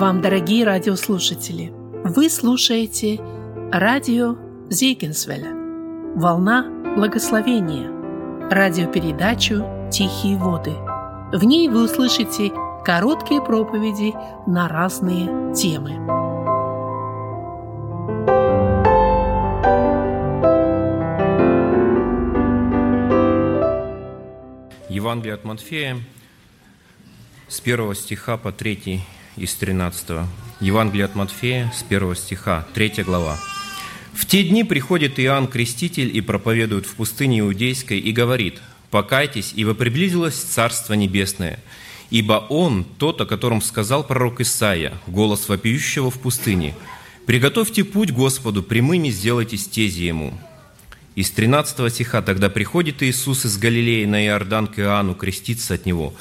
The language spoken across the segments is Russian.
вам, дорогие радиослушатели! Вы слушаете радио Зейгенсвеля «Волна благословения» радиопередачу «Тихие воды». В ней вы услышите короткие проповеди на разные темы. Евангелие от Матфея с 1 стиха по 3 из 13. Евангелие от Матфея с 1 стиха, 3 глава. «В те дни приходит Иоанн Креститель и проповедует в пустыне Иудейской и говорит, «Покайтесь, ибо приблизилось Царство Небесное, ибо Он, тот, о котором сказал пророк Исаия, голос вопиющего в пустыне, «Приготовьте путь Господу, прямыми сделайте стези Ему». Из 13 стиха «Тогда приходит Иисус из Галилеи на Иордан к Иоанну креститься от Него,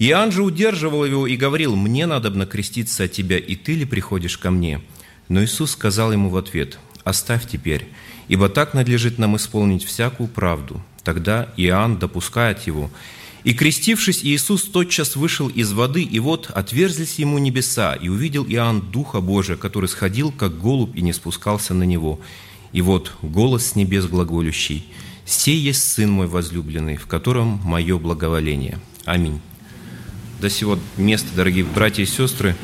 Иоанн же удерживал его и говорил, «Мне надо креститься от тебя, и ты ли приходишь ко мне?» Но Иисус сказал ему в ответ, «Оставь теперь, ибо так надлежит нам исполнить всякую правду». Тогда Иоанн допускает его. И, крестившись, Иисус тотчас вышел из воды, и вот отверзлись ему небеса, и увидел Иоанн Духа Божия, который сходил, как голубь, и не спускался на него. И вот голос с небес глаголющий, «Сей есть Сын мой возлюбленный, в котором мое благоволение». Аминь до сего места, дорогие братья и сестры.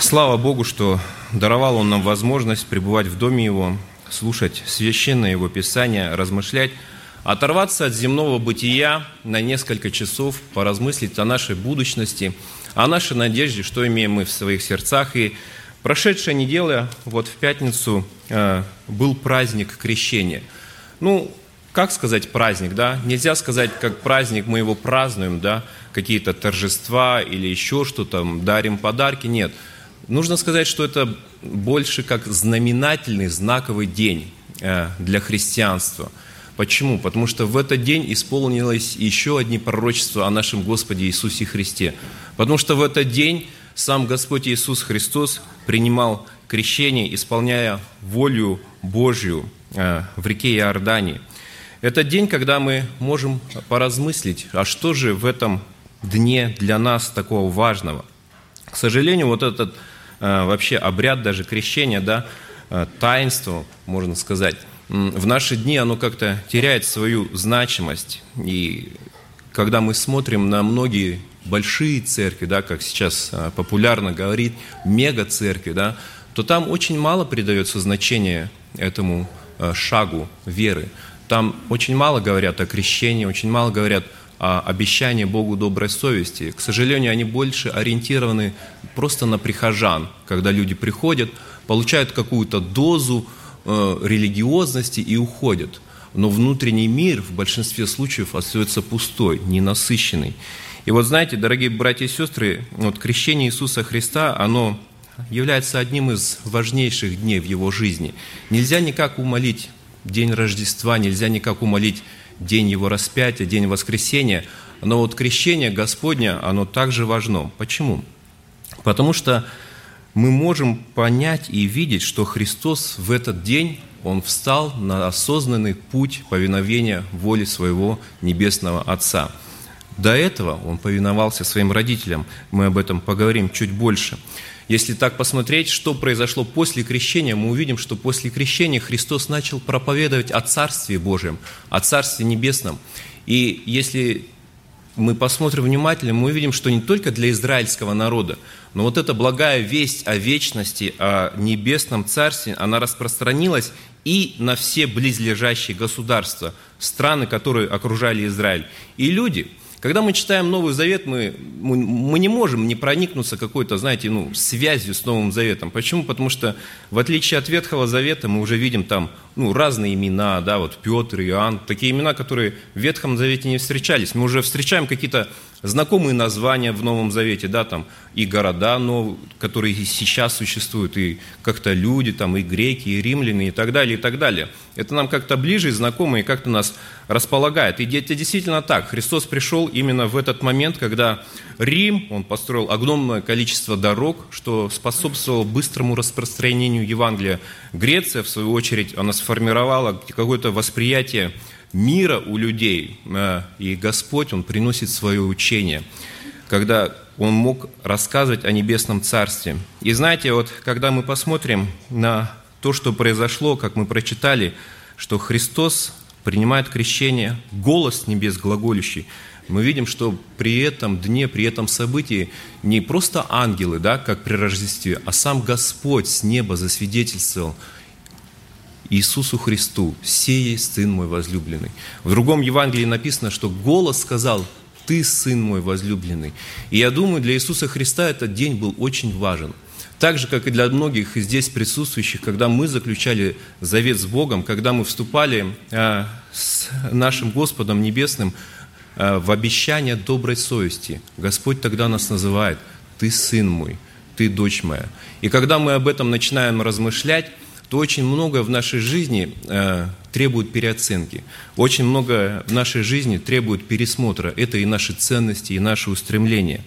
Слава Богу, что даровал Он нам возможность пребывать в Доме Его, слушать священное Его Писание, размышлять, оторваться от земного бытия на несколько часов, поразмыслить о нашей будущности, о нашей надежде, что имеем мы в своих сердцах. И прошедшая неделя, вот в пятницу, э, был праздник крещения. Ну, как сказать праздник, да? Нельзя сказать, как праздник мы его празднуем, да? Какие-то торжества или еще что-то, дарим подарки. Нет. Нужно сказать, что это больше как знаменательный, знаковый день э, для христианства. Почему? Потому что в этот день исполнилось еще одни пророчества о нашем Господе Иисусе Христе. Потому что в этот день сам Господь Иисус Христос принимал крещение, исполняя волю Божью э, в реке Иордании – это день, когда мы можем поразмыслить, а что же в этом дне для нас такого важного. К сожалению, вот этот э, вообще обряд даже крещения, да, э, таинство, можно сказать, в наши дни оно как-то теряет свою значимость. И когда мы смотрим на многие большие церкви, да, как сейчас э, популярно говорить, мега-церкви, да, то там очень мало придается значения этому шагу веры. Там очень мало говорят о крещении, очень мало говорят о обещании Богу доброй совести. К сожалению, они больше ориентированы просто на прихожан, когда люди приходят, получают какую-то дозу э, религиозности и уходят. Но внутренний мир в большинстве случаев остается пустой, ненасыщенный. И вот знаете, дорогие братья и сестры, вот крещение Иисуса Христа, оно является одним из важнейших дней в его жизни. Нельзя никак умолить день Рождества, нельзя никак умолить день его распятия, день воскресения. Но вот крещение Господня, оно также важно. Почему? Потому что мы можем понять и видеть, что Христос в этот день, Он встал на осознанный путь повиновения воле своего Небесного Отца. До этого Он повиновался своим родителям. Мы об этом поговорим чуть больше. Если так посмотреть, что произошло после крещения, мы увидим, что после крещения Христос начал проповедовать о Царстве Божьем, о Царстве Небесном. И если мы посмотрим внимательно, мы увидим, что не только для израильского народа, но вот эта благая весть о вечности, о небесном царстве, она распространилась и на все близлежащие государства, страны, которые окружали Израиль. И люди – когда мы читаем Новый Завет, мы, мы не можем не проникнуться какой-то, знаете, ну, связью с Новым Заветом. Почему? Потому что, в отличие от Ветхого Завета, мы уже видим там ну, разные имена, да, вот Петр, Иоанн, такие имена, которые в Ветхом Завете не встречались. Мы уже встречаем какие-то знакомые названия в Новом Завете, да, там и города, но, которые сейчас существуют, и как-то люди, там, и греки, и римляне, и так далее, и так далее. Это нам как-то ближе и знакомо, и как-то нас располагает. И это действительно так. Христос пришел именно в этот момент, когда Рим, он построил огромное количество дорог, что способствовало быстрому распространению Евангелия. Греция, в свою очередь, она сформировала какое-то восприятие мира у людей, э, и Господь, Он приносит свое учение. Когда он мог рассказывать о небесном царстве. И знаете, вот когда мы посмотрим на то, что произошло, как мы прочитали, что Христос принимает крещение, голос небес глаголющий, мы видим, что при этом дне, при этом событии не просто ангелы, да, как при Рождестве, а сам Господь с неба засвидетельствовал Иисусу Христу, «Сей есть Сын мой возлюбленный». В другом Евангелии написано, что голос сказал, «Ты Сын мой возлюбленный». И я думаю, для Иисуса Христа этот день был очень важен. Так же, как и для многих здесь присутствующих, когда мы заключали завет с Богом, когда мы вступали а, с нашим Господом Небесным а, в обещание доброй совести, Господь тогда нас называет «Ты Сын мой», «Ты дочь моя». И когда мы об этом начинаем размышлять, то очень многое в нашей жизни э, требует переоценки. Очень многое в нашей жизни требует пересмотра. Это и наши ценности, и наши устремления.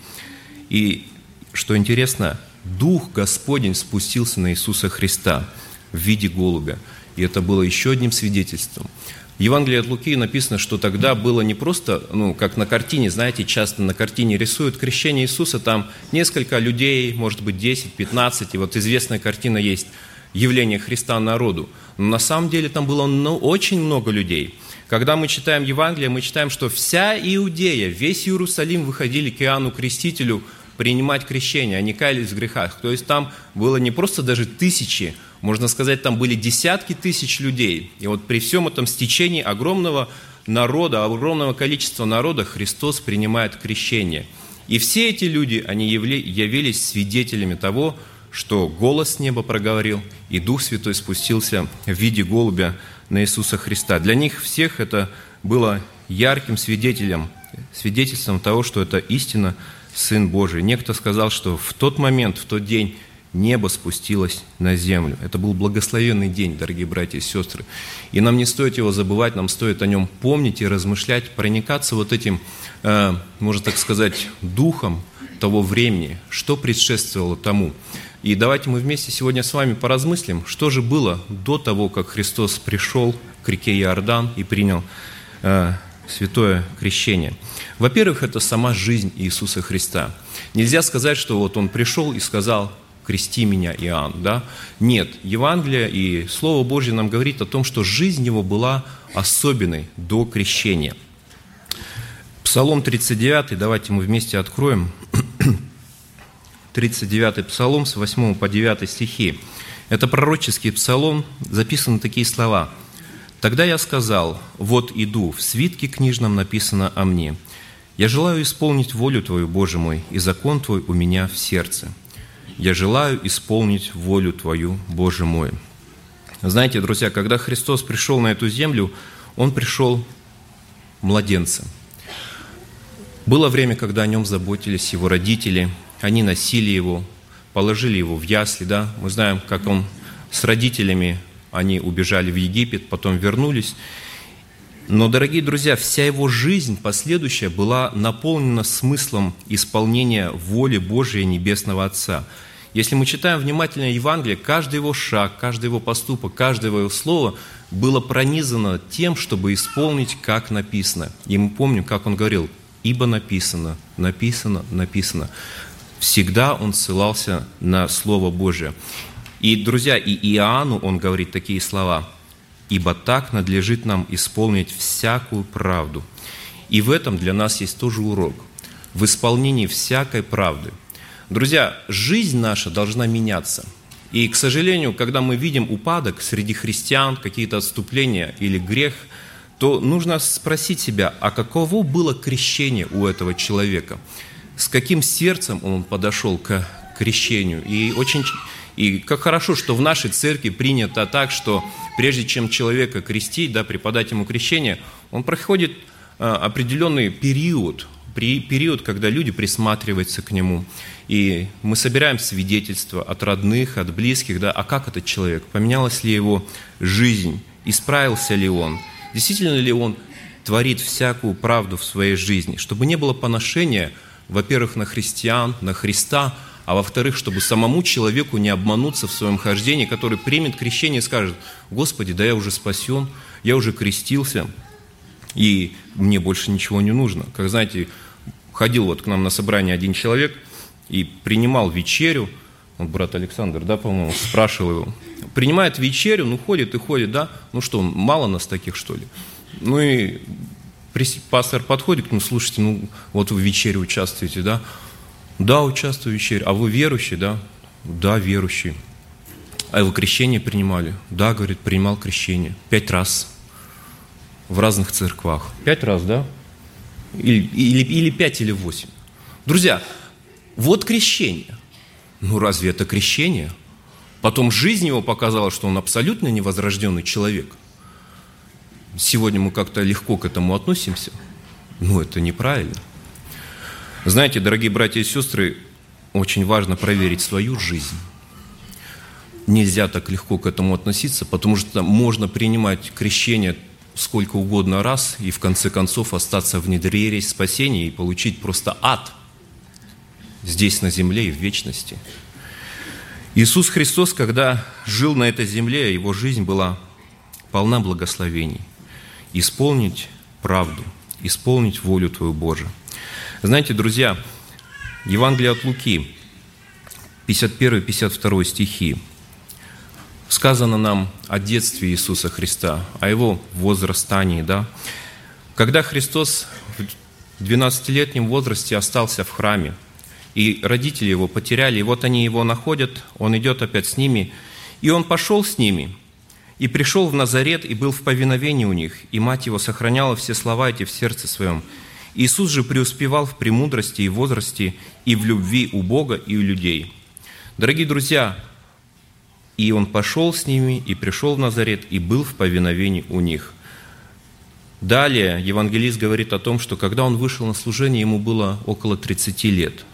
И, что интересно, Дух Господень спустился на Иисуса Христа в виде голубя. И это было еще одним свидетельством. В Евангелии от Луки написано, что тогда было не просто, ну, как на картине, знаете, часто на картине рисуют крещение Иисуса, там несколько людей, может быть, 10, 15, и вот известная картина есть – явление Христа народу. Но на самом деле там было ну, очень много людей. Когда мы читаем Евангелие, мы читаем, что вся Иудея, весь Иерусалим выходили к Иоанну Крестителю принимать крещение, они каялись в грехах. То есть там было не просто даже тысячи, можно сказать, там были десятки тысяч людей. И вот при всем этом стечении огромного народа, огромного количества народа Христос принимает крещение. И все эти люди, они явились свидетелями того, что голос неба проговорил, и Дух Святой спустился в виде голубя на Иисуса Христа. Для них всех это было ярким свидетелем, свидетельством того, что это истина Сын Божий. Некто сказал, что в тот момент, в тот день небо спустилось на землю. Это был благословенный день, дорогие братья и сестры. И нам не стоит его забывать, нам стоит о нем помнить и размышлять, проникаться вот этим, э, можно так сказать, духом того времени, что предшествовало тому. И давайте мы вместе сегодня с вами поразмыслим, что же было до того, как Христос пришел к реке Иордан и принял э, святое крещение. Во-первых, это сама жизнь Иисуса Христа. Нельзя сказать, что вот Он пришел и сказал, крести меня, Иоанн. Да? Нет, Евангелие и Слово Божье нам говорит о том, что жизнь Его была особенной до крещения. Псалом 39, давайте мы вместе откроем. 39 псалом с 8 по 9 стихи. Это пророческий псалом, записаны такие слова. «Тогда я сказал, вот иду, в свитке книжном написано о мне. Я желаю исполнить волю Твою, Боже мой, и закон Твой у меня в сердце. Я желаю исполнить волю Твою, Боже мой». Знаете, друзья, когда Христос пришел на эту землю, Он пришел младенцем. Было время, когда о нем заботились его родители – они носили его, положили его в ясли, да, мы знаем, как он с родителями, они убежали в Египет, потом вернулись. Но, дорогие друзья, вся его жизнь последующая была наполнена смыслом исполнения воли Божией Небесного Отца. Если мы читаем внимательно Евангелие, каждый его шаг, каждый его поступок, каждое его слово было пронизано тем, чтобы исполнить, как написано. И мы помним, как он говорил, ибо написано, написано, написано всегда он ссылался на Слово Божие. И, друзья, и Иоанну он говорит такие слова, «Ибо так надлежит нам исполнить всякую правду». И в этом для нас есть тоже урок, в исполнении всякой правды. Друзья, жизнь наша должна меняться. И, к сожалению, когда мы видим упадок среди христиан, какие-то отступления или грех, то нужно спросить себя, а каково было крещение у этого человека – с каким сердцем он подошел к крещению. И очень и как хорошо, что в нашей церкви принято так, что прежде чем человека крестить, да, преподать ему крещение, он проходит а, определенный период, период, когда люди присматриваются к нему. И мы собираем свидетельства от родных, от близких, да, а как этот человек, поменялась ли его жизнь, исправился ли он, действительно ли он творит всякую правду в своей жизни, чтобы не было поношения – во-первых, на христиан, на Христа, а во-вторых, чтобы самому человеку не обмануться в своем хождении, который примет крещение и скажет, Господи, да я уже спасен, я уже крестился, и мне больше ничего не нужно. Как знаете, ходил вот к нам на собрание один человек и принимал вечерю, вот брат Александр, да, по-моему, спрашивал его, принимает вечерю, ну ходит и ходит, да, ну что, мало нас таких, что ли? Ну и пастор подходит к нему, слушайте, ну вот вы в вечере участвуете, да? Да, участвую в вечере. А вы верующий, да? Да, верующий. А вы крещение принимали? Да, говорит, принимал крещение. Пять раз. В разных церквах. Пять раз, да? Или, или, или пять, или восемь. Друзья, вот крещение. Ну разве это крещение? Потом жизнь его показала, что он абсолютно невозрожденный человек. Сегодня мы как-то легко к этому относимся. Ну, это неправильно. Знаете, дорогие братья и сестры, очень важно проверить свою жизнь. Нельзя так легко к этому относиться, потому что можно принимать крещение сколько угодно раз и в конце концов остаться в недоверии спасения и получить просто ад здесь на земле и в вечности. Иисус Христос, когда жил на этой земле, его жизнь была полна благословений. Исполнить правду, исполнить волю Твою Божию – знаете, друзья, Евангелие от Луки, 51-52 стихи, сказано нам о детстве Иисуса Христа, о Его возрастании, да? Когда Христос в 12-летнем возрасте остался в храме, и родители его потеряли, и вот они его находят, он идет опять с ними, и он пошел с ними, и пришел в Назарет, и был в повиновении у них, и мать его сохраняла все слова эти в сердце своем, Иисус же преуспевал в премудрости и возрасте, и в любви у Бога и у людей. Дорогие друзья, и он пошел с ними, и пришел в Назарет, и был в повиновении у них. Далее евангелист говорит о том, что когда он вышел на служение, ему было около 30 лет.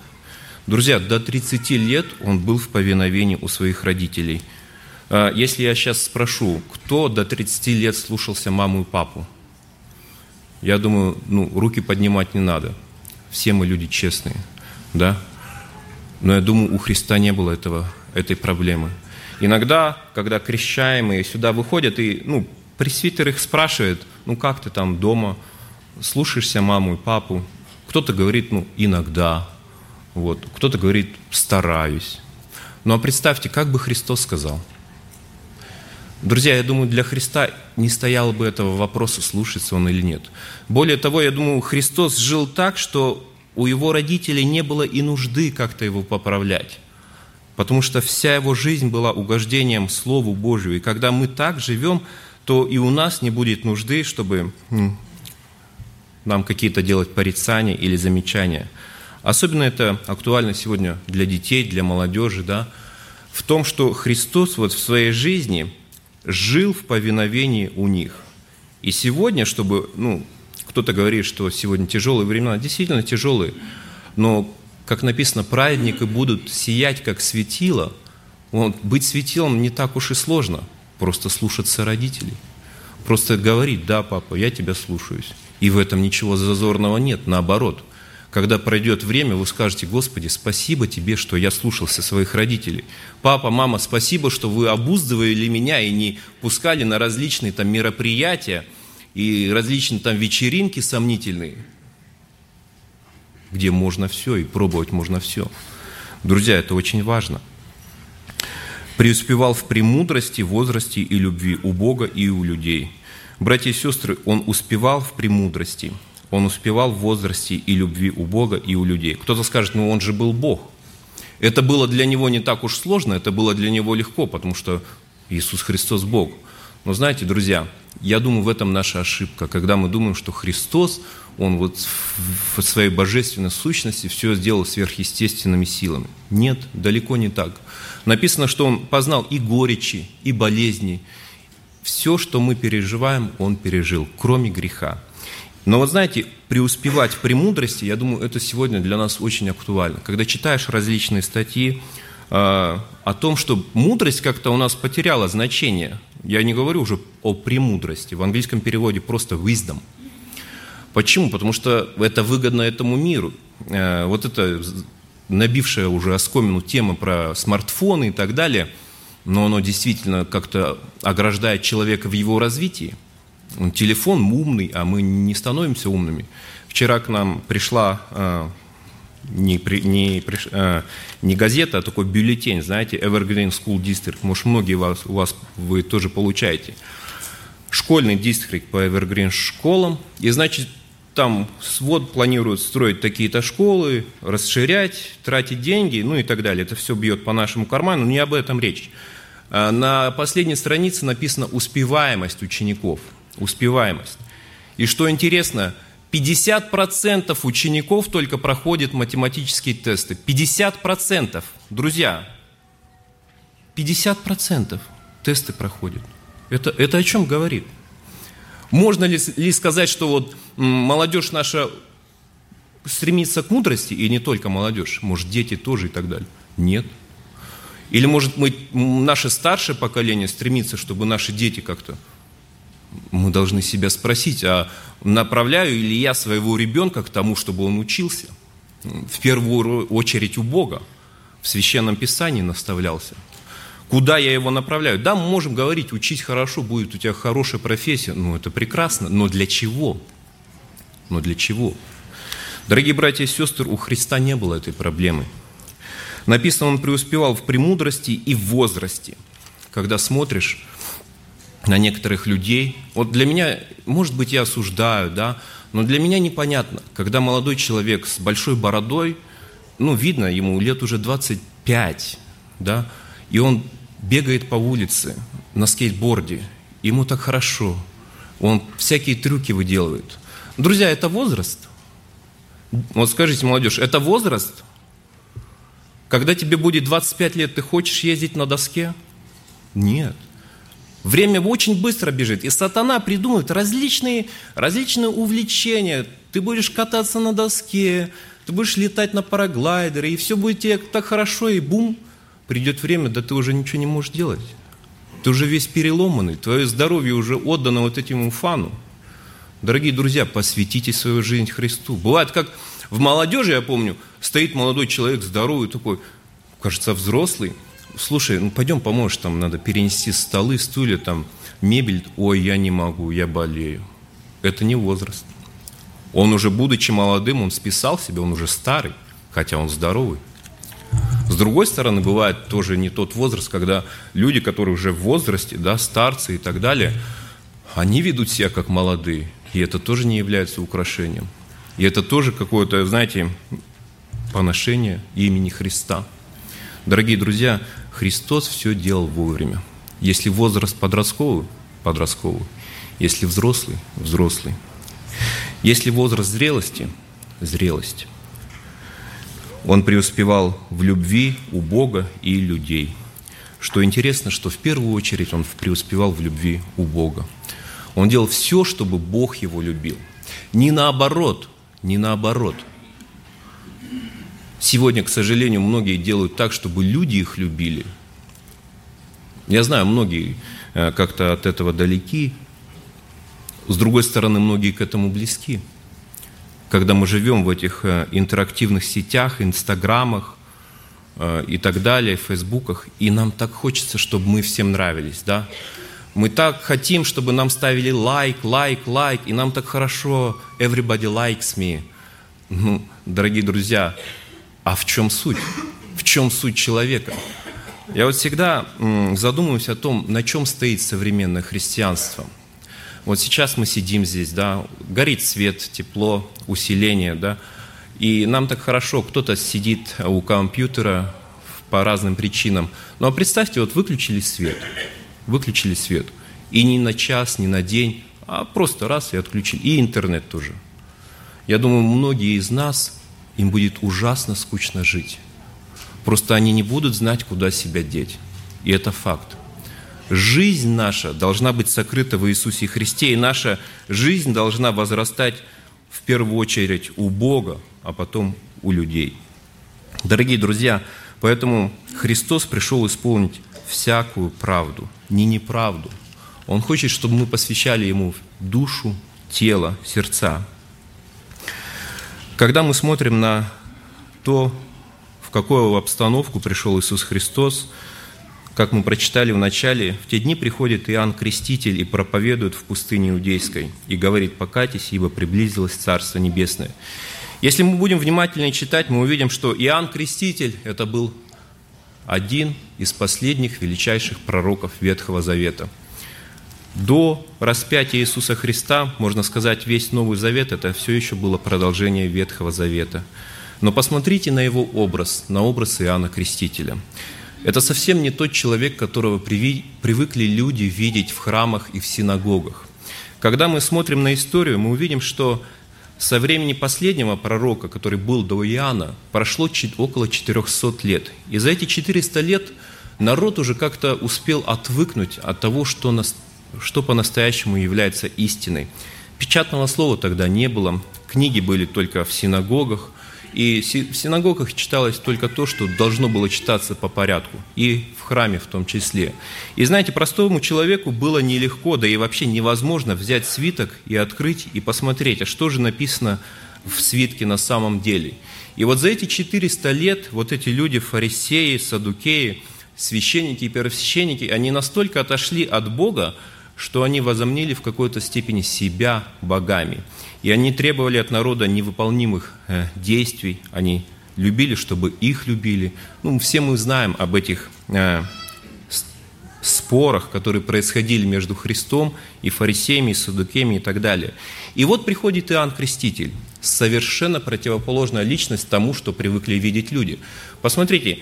Друзья, до 30 лет он был в повиновении у своих родителей. А, если я сейчас спрошу, кто до 30 лет слушался маму и папу – я думаю, ну, руки поднимать не надо. Все мы люди честные, да? Но я думаю, у Христа не было этого, этой проблемы. Иногда, когда крещаемые сюда выходят, и, ну, пресвитер их спрашивает, ну, как ты там дома, слушаешься маму и папу? Кто-то говорит, ну, иногда, вот, кто-то говорит, стараюсь. Ну, а представьте, как бы Христос сказал – Друзья, я думаю, для Христа не стояло бы этого вопроса, слушается он или нет. Более того, я думаю, Христос жил так, что у его родителей не было и нужды как-то его поправлять. Потому что вся его жизнь была угождением Слову Божию. И когда мы так живем, то и у нас не будет нужды, чтобы нам какие-то делать порицания или замечания. Особенно это актуально сегодня для детей, для молодежи, да, в том, что Христос вот в своей жизни – жил в повиновении у них. И сегодня, чтобы, ну, кто-то говорит, что сегодня тяжелые времена, действительно тяжелые, но, как написано, праведники будут сиять, как светило. Вот, быть светилом не так уж и сложно, просто слушаться родителей. Просто говорить, да, папа, я тебя слушаюсь. И в этом ничего зазорного нет, наоборот – когда пройдет время, вы скажете, Господи, спасибо Тебе, что я слушался своих родителей. Папа, мама, спасибо, что вы обуздывали меня и не пускали на различные там мероприятия и различные там вечеринки сомнительные, где можно все и пробовать можно все. Друзья, это очень важно. Преуспевал в премудрости, возрасте и любви у Бога и у людей. Братья и сестры, он успевал в премудрости – он успевал в возрасте и любви у Бога, и у людей. Кто-то скажет, ну он же был Бог. Это было для него не так уж сложно, это было для него легко, потому что Иисус Христос Бог. Но знаете, друзья, я думаю, в этом наша ошибка, когда мы думаем, что Христос, Он вот в своей божественной сущности все сделал сверхъестественными силами. Нет, далеко не так. Написано, что Он познал и горечи, и болезни. Все, что мы переживаем, Он пережил, кроме греха. Но вот знаете, преуспевать в премудрости, я думаю, это сегодня для нас очень актуально. Когда читаешь различные статьи э, о том, что мудрость как-то у нас потеряла значение. Я не говорю уже о премудрости. В английском переводе просто wisdom. Почему? Потому что это выгодно этому миру. Э, вот это набившая уже оскомину тема про смартфоны и так далее, но оно действительно как-то ограждает человека в его развитии – Телефон умный, а мы не становимся умными. Вчера к нам пришла э, не, не, э, не газета, а такой бюллетень, знаете, Evergreen School District. Может, многие вас, у вас вы тоже получаете. Школьный дистрикт по Evergreen школам. И, значит, там свод планируют строить такие-то школы, расширять, тратить деньги, ну и так далее. Это все бьет по нашему карману, не об этом речь. А, на последней странице написано успеваемость учеников. Успеваемость. И что интересно, 50% учеников только проходят математические тесты. 50%. Друзья, 50% тесты проходят. Это, это о чем говорит? Можно ли, ли сказать, что вот молодежь наша стремится к мудрости, и не только молодежь, может, дети тоже и так далее? Нет. Или, может, мы, наше старшее поколение стремится, чтобы наши дети как-то... Мы должны себя спросить, а направляю ли я своего ребенка к тому, чтобы он учился? В первую очередь у Бога. В Священном Писании наставлялся – Куда я его направляю? Да, мы можем говорить, учить хорошо, будет у тебя хорошая профессия. Ну, это прекрасно. Но для чего? Но для чего? Дорогие братья и сестры, у Христа не было этой проблемы. Написано, он преуспевал в премудрости и в возрасте. Когда смотришь на некоторых людей, вот для меня, может быть, я осуждаю, да, но для меня непонятно, когда молодой человек с большой бородой, ну, видно, ему лет уже 25, да, и он бегает по улице на скейтборде, ему так хорошо, он всякие трюки выделывает. Друзья, это возраст. Вот скажите, молодежь, это возраст? Когда тебе будет 25 лет, ты хочешь ездить на доске? Нет. Время очень быстро бежит, и сатана придумывает различные, различные увлечения. Ты будешь кататься на доске, ты будешь летать на параглайдере, и все будет тебе так хорошо, и бум – придет время, да ты уже ничего не можешь делать. Ты уже весь переломанный, твое здоровье уже отдано вот этому фану. Дорогие друзья, посвятите свою жизнь Христу. Бывает, как в молодежи, я помню, стоит молодой человек, здоровый такой, кажется, взрослый. Слушай, ну пойдем поможешь, там надо перенести столы, стулья, там мебель. Ой, я не могу, я болею. Это не возраст. Он уже, будучи молодым, он списал себя, он уже старый, хотя он здоровый. С другой стороны, бывает тоже не тот возраст, когда люди, которые уже в возрасте, да, старцы и так далее, они ведут себя как молодые, и это тоже не является украшением. И это тоже какое-то, знаете, поношение имени Христа. Дорогие друзья, Христос все делал вовремя. Если возраст подростковый – подростковый. Если взрослый – взрослый. Если возраст зрелости – зрелость. Он преуспевал в любви у Бога и людей. Что интересно, что в первую очередь он преуспевал в любви у Бога. Он делал все, чтобы Бог его любил. Не наоборот, не наоборот. Сегодня, к сожалению, многие делают так, чтобы люди их любили. Я знаю, многие э, как-то от этого далеки. С другой стороны, многие к этому близки – когда мы живем в этих э, интерактивных сетях, инстаграмах э, и так далее, фейсбуках, и нам так хочется, чтобы мы всем нравились, да? Мы так хотим, чтобы нам ставили лайк, лайк, лайк, и нам так хорошо, everybody likes me. Ну, дорогие друзья, а в чем суть? В чем суть человека? Я вот всегда задумываюсь о том, на чем стоит современное христианство – вот сейчас мы сидим здесь, да, горит свет, тепло, усиление, да, и нам так хорошо, кто-то сидит у компьютера по разным причинам. Ну а представьте, вот выключили свет, выключили свет, и не на час, не на день, а просто раз и отключили, и интернет тоже. Я думаю, многие из нас, им будет ужасно скучно жить. Просто они не будут знать, куда себя деть. И это факт. Жизнь наша должна быть сокрыта в Иисусе Христе, и наша жизнь должна возрастать в первую очередь у Бога, а потом у людей. Дорогие друзья, поэтому Христос пришел исполнить всякую правду, не неправду. Он хочет, чтобы мы посвящали Ему душу, тело, сердца. Когда мы смотрим на то, в какую обстановку пришел Иисус Христос – как мы прочитали в начале, в те дни приходит Иоанн Креститель и проповедует в пустыне Иудейской и говорит, покайтесь, ибо приблизилось Царство Небесное. Если мы будем внимательно читать, мы увидим, что Иоанн Креститель – это был один из последних величайших пророков Ветхого Завета. До распятия Иисуса Христа, можно сказать, весь Новый Завет – это все еще было продолжение Ветхого Завета. Но посмотрите на его образ, на образ Иоанна Крестителя – это совсем не тот человек, которого привыкли люди видеть в храмах и в синагогах. Когда мы смотрим на историю, мы увидим, что со времени последнего пророка, который был до Иоанна, прошло около 400 лет. И за эти 400 лет народ уже как-то успел отвыкнуть от того, что, на, что по-настоящему является истиной. Печатного слова тогда не было, книги были только в синагогах – и в синагогах читалось только то, что должно было читаться по порядку, и в храме в том числе. И знаете, простому человеку было нелегко, да и вообще невозможно взять свиток и открыть, и посмотреть, а что же написано в свитке на самом деле. И вот за эти 400 лет вот эти люди, фарисеи, садукеи, священники и первосвященники, они настолько отошли от Бога, что они возомнили в какой-то степени себя богами. И они требовали от народа невыполнимых э, действий, они любили, чтобы их любили. Ну, все мы знаем об этих э, спорах, которые происходили между Христом и фарисеями, и садукеями и так далее. И вот приходит Иоанн Креститель, совершенно противоположная личность тому, что привыкли видеть люди. Посмотрите,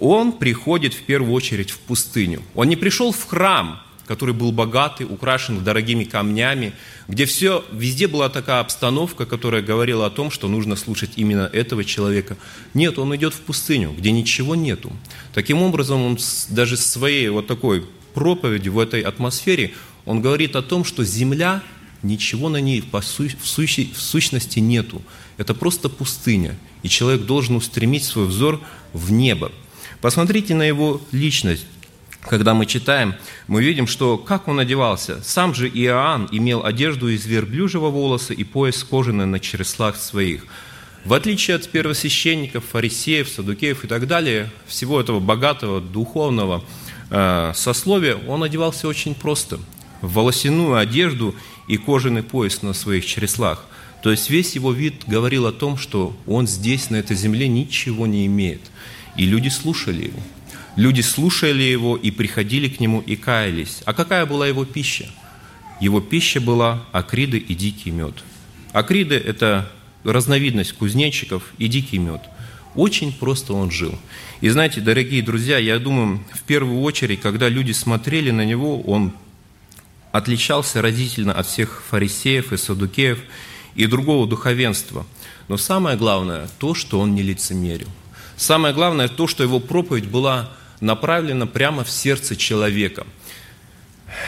он приходит в первую очередь в пустыню. Он не пришел в храм, который был богатый, украшен дорогими камнями, где все, везде была такая обстановка, которая говорила о том, что нужно слушать именно этого человека. Нет, он идет в пустыню, где ничего нету. Таким образом, он даже своей вот такой проповедью в этой атмосфере, он говорит о том, что земля, ничего на ней в, сущности нету. Это просто пустыня, и человек должен устремить свой взор в небо. Посмотрите на его личность когда мы читаем, мы видим, что как он одевался. Сам же Иоанн имел одежду из верблюжьего волоса и пояс кожаный на череслах своих. В отличие от первосвященников, фарисеев, садукеев и так далее, всего этого богатого духовного э, сословия, он одевался очень просто. В волосяную одежду и кожаный пояс на своих череслах. То есть весь его вид говорил о том, что он здесь, на этой земле, ничего не имеет. И люди слушали его. Люди слушали его и приходили к нему и каялись. А какая была его пища? Его пища была акриды и дикий мед. Акриды – это разновидность кузнечиков и дикий мед. Очень просто он жил. И знаете, дорогие друзья, я думаю, в первую очередь, когда люди смотрели на него, он отличался разительно от всех фарисеев и садукеев и другого духовенства. Но самое главное – то, что он не лицемерил. Самое главное – то, что его проповедь была направлена прямо в сердце человека.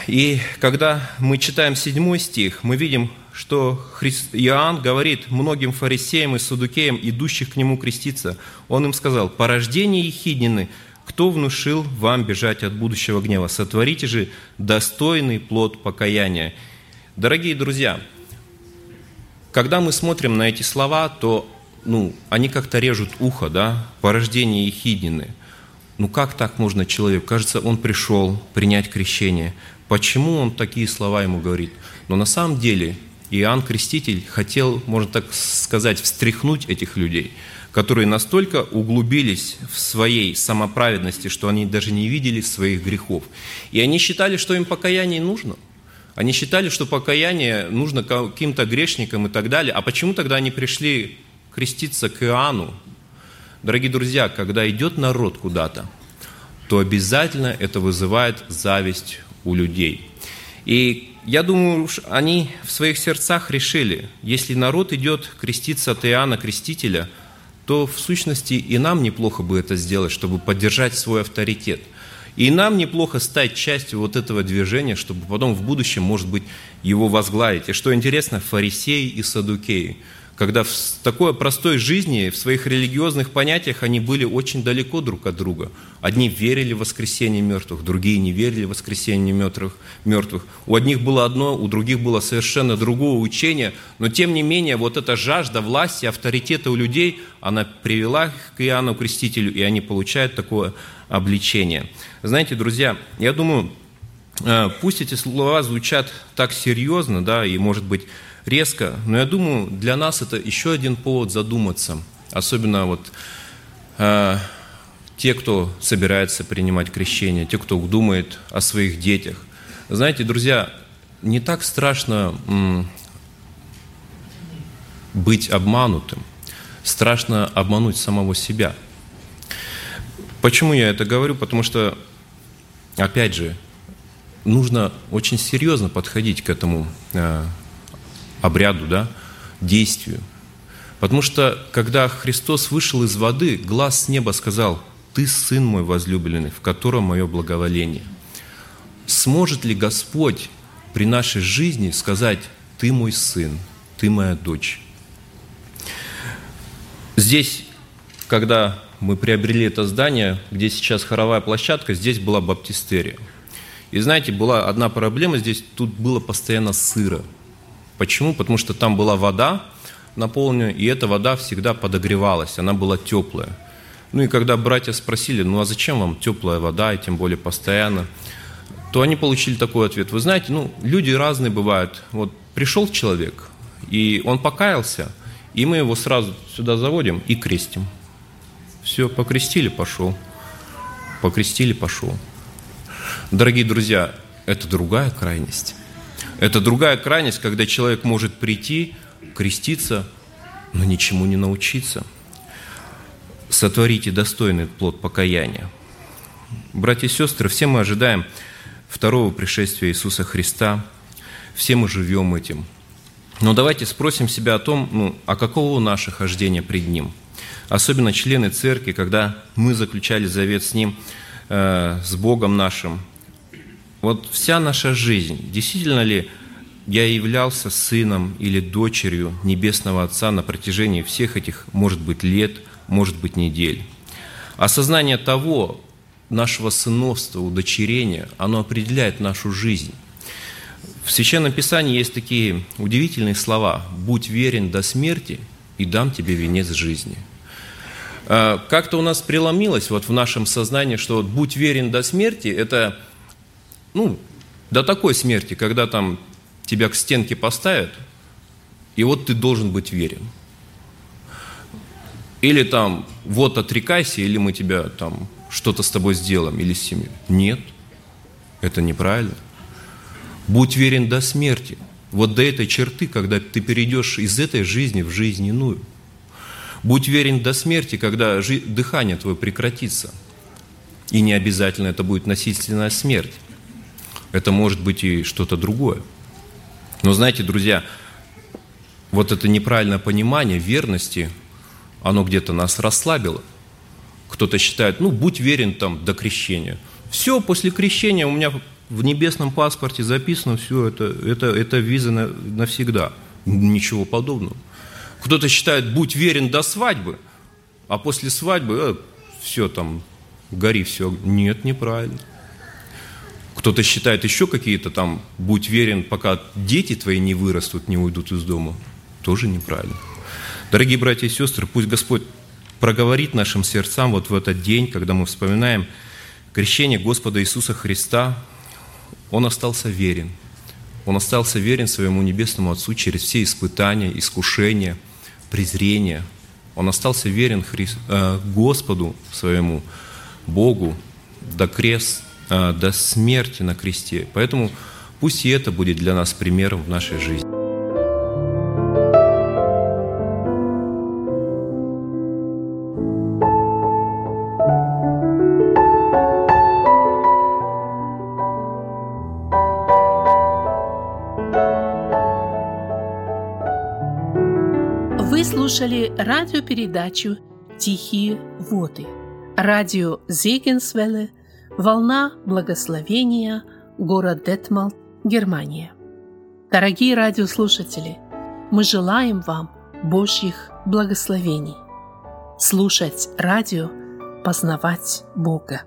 И когда мы читаем седьмой стих, мы видим, что Иоанн говорит многим фарисеям и садукеям, идущих к нему креститься, он им сказал, «Порождение ехиднины, кто внушил вам бежать от будущего гнева? Сотворите же достойный плод покаяния». Дорогие друзья, когда мы смотрим на эти слова, то ну, они как-то режут ухо, да, порождение ехиднины – ну как так можно человек? Кажется, он пришел принять крещение. Почему он такие слова ему говорит? Но на самом деле Иоанн Креститель хотел, можно так сказать, встряхнуть этих людей, которые настолько углубились в своей самоправедности, что они даже не видели своих грехов. И они считали, что им покаяние нужно. Они считали, что покаяние нужно каким-то грешникам и так далее. А почему тогда они пришли креститься к Иоанну, Дорогие друзья, когда идет народ куда-то, то обязательно это вызывает зависть у людей. И я думаю, они в своих сердцах решили, если народ идет креститься от Иоанна Крестителя, то в сущности и нам неплохо бы это сделать, чтобы поддержать свой авторитет. И нам неплохо стать частью вот этого движения, чтобы потом в будущем, может быть, его возглавить. И что интересно, фарисеи и садукеи – когда в такой простой жизни, в своих религиозных понятиях они были очень далеко друг от друга. Одни верили в воскресение мертвых, другие не верили в воскресение мертвых. мертвых. У одних было одно, у других было совершенно другое учение, но тем не менее вот эта жажда власти, авторитета у людей, она привела их к Иоанну Крестителю, и они получают такое обличения. Знаете, друзья, я думаю, э, пусть эти слова звучат так серьезно, да, и, может быть, резко, но я думаю, для нас это еще один повод задуматься, особенно вот э, те, кто собирается принимать крещение, те, кто думает о своих детях. Знаете, друзья, не так страшно м, быть обманутым, страшно обмануть самого себя. Почему я это говорю? Потому что, опять же, нужно очень серьезно подходить к этому э, обряду, да, действию. Потому что, когда Христос вышел из воды, глаз с неба сказал, «Ты сын мой возлюбленный, в котором мое благоволение». Сможет ли Господь при нашей жизни сказать, «Ты мой сын, ты моя дочь»? Здесь, когда мы приобрели это здание, где сейчас хоровая площадка, здесь была баптистерия. И знаете, была одна проблема здесь, тут было постоянно сыро. Почему? Потому что там была вода наполненная, и эта вода всегда подогревалась, она была теплая. Ну и когда братья спросили, ну а зачем вам теплая вода, и тем более постоянно, то они получили такой ответ. Вы знаете, ну, люди разные бывают. Вот пришел человек, и он покаялся – и мы его сразу сюда заводим и крестим. Все, покрестили, пошел. Покрестили, пошел. Дорогие друзья, это другая крайность. Это другая крайность, когда человек может прийти, креститься, но ничему не научиться. Сотворите достойный плод покаяния. Братья и сестры, все мы ожидаем второго пришествия Иисуса Христа. Все мы живем этим – но давайте спросим себя о том, ну, а каково наше хождение пред Ним? Особенно члены церкви, когда мы заключали завет с Ним, э, с Богом нашим. Вот вся наша жизнь, действительно ли я являлся сыном или дочерью Небесного Отца на протяжении всех этих, может быть, лет, может быть, недель? Осознание того, нашего сыновства, удочерения, оно определяет нашу жизнь. В Священном Писании есть такие удивительные слова «Будь верен до смерти, и дам тебе венец жизни». А, как-то у нас преломилось вот в нашем сознании, что вот «будь верен до смерти» – это ну, до такой смерти, когда там тебя к стенке поставят, и вот ты должен быть верен. Или там, вот отрекайся, или мы тебя там что-то с тобой сделаем, или с семьей. Нет, это неправильно. Будь верен до смерти. Вот до этой черты, когда ты перейдешь из этой жизни в жизнь иную. Будь верен до смерти, когда дыхание твое прекратится. И не обязательно это будет насильственная смерть. Это может быть и что-то другое. Но знаете, друзья, вот это неправильное понимание верности, оно где-то нас расслабило. Кто-то считает, ну, будь верен там до крещения. Все, после крещения у меня в небесном паспорте записано все, это, это, это виза на, навсегда. Ничего подобного. Кто-то считает, будь верен до свадьбы, а после свадьбы э, все там, гори все. Нет, неправильно. Кто-то считает еще какие-то там, будь верен, пока дети твои не вырастут, не уйдут из дома. Тоже неправильно. Дорогие братья и сестры, пусть Господь проговорит нашим сердцам вот в этот день, когда мы вспоминаем крещение Господа Иисуса Христа, он остался верен. Он остался верен своему Небесному Отцу через все испытания, искушения, презрения. Он остался верен Хри... Э, Господу своему, Богу, до, крест, э, до смерти на кресте. Поэтому пусть и это будет для нас примером в нашей жизни. слушали радиопередачу «Тихие воды». Радио Зегенсвелле, «Волна благословения», город Детмалт, Германия. Дорогие радиослушатели, мы желаем вам Божьих благословений. Слушать радио, познавать Бога.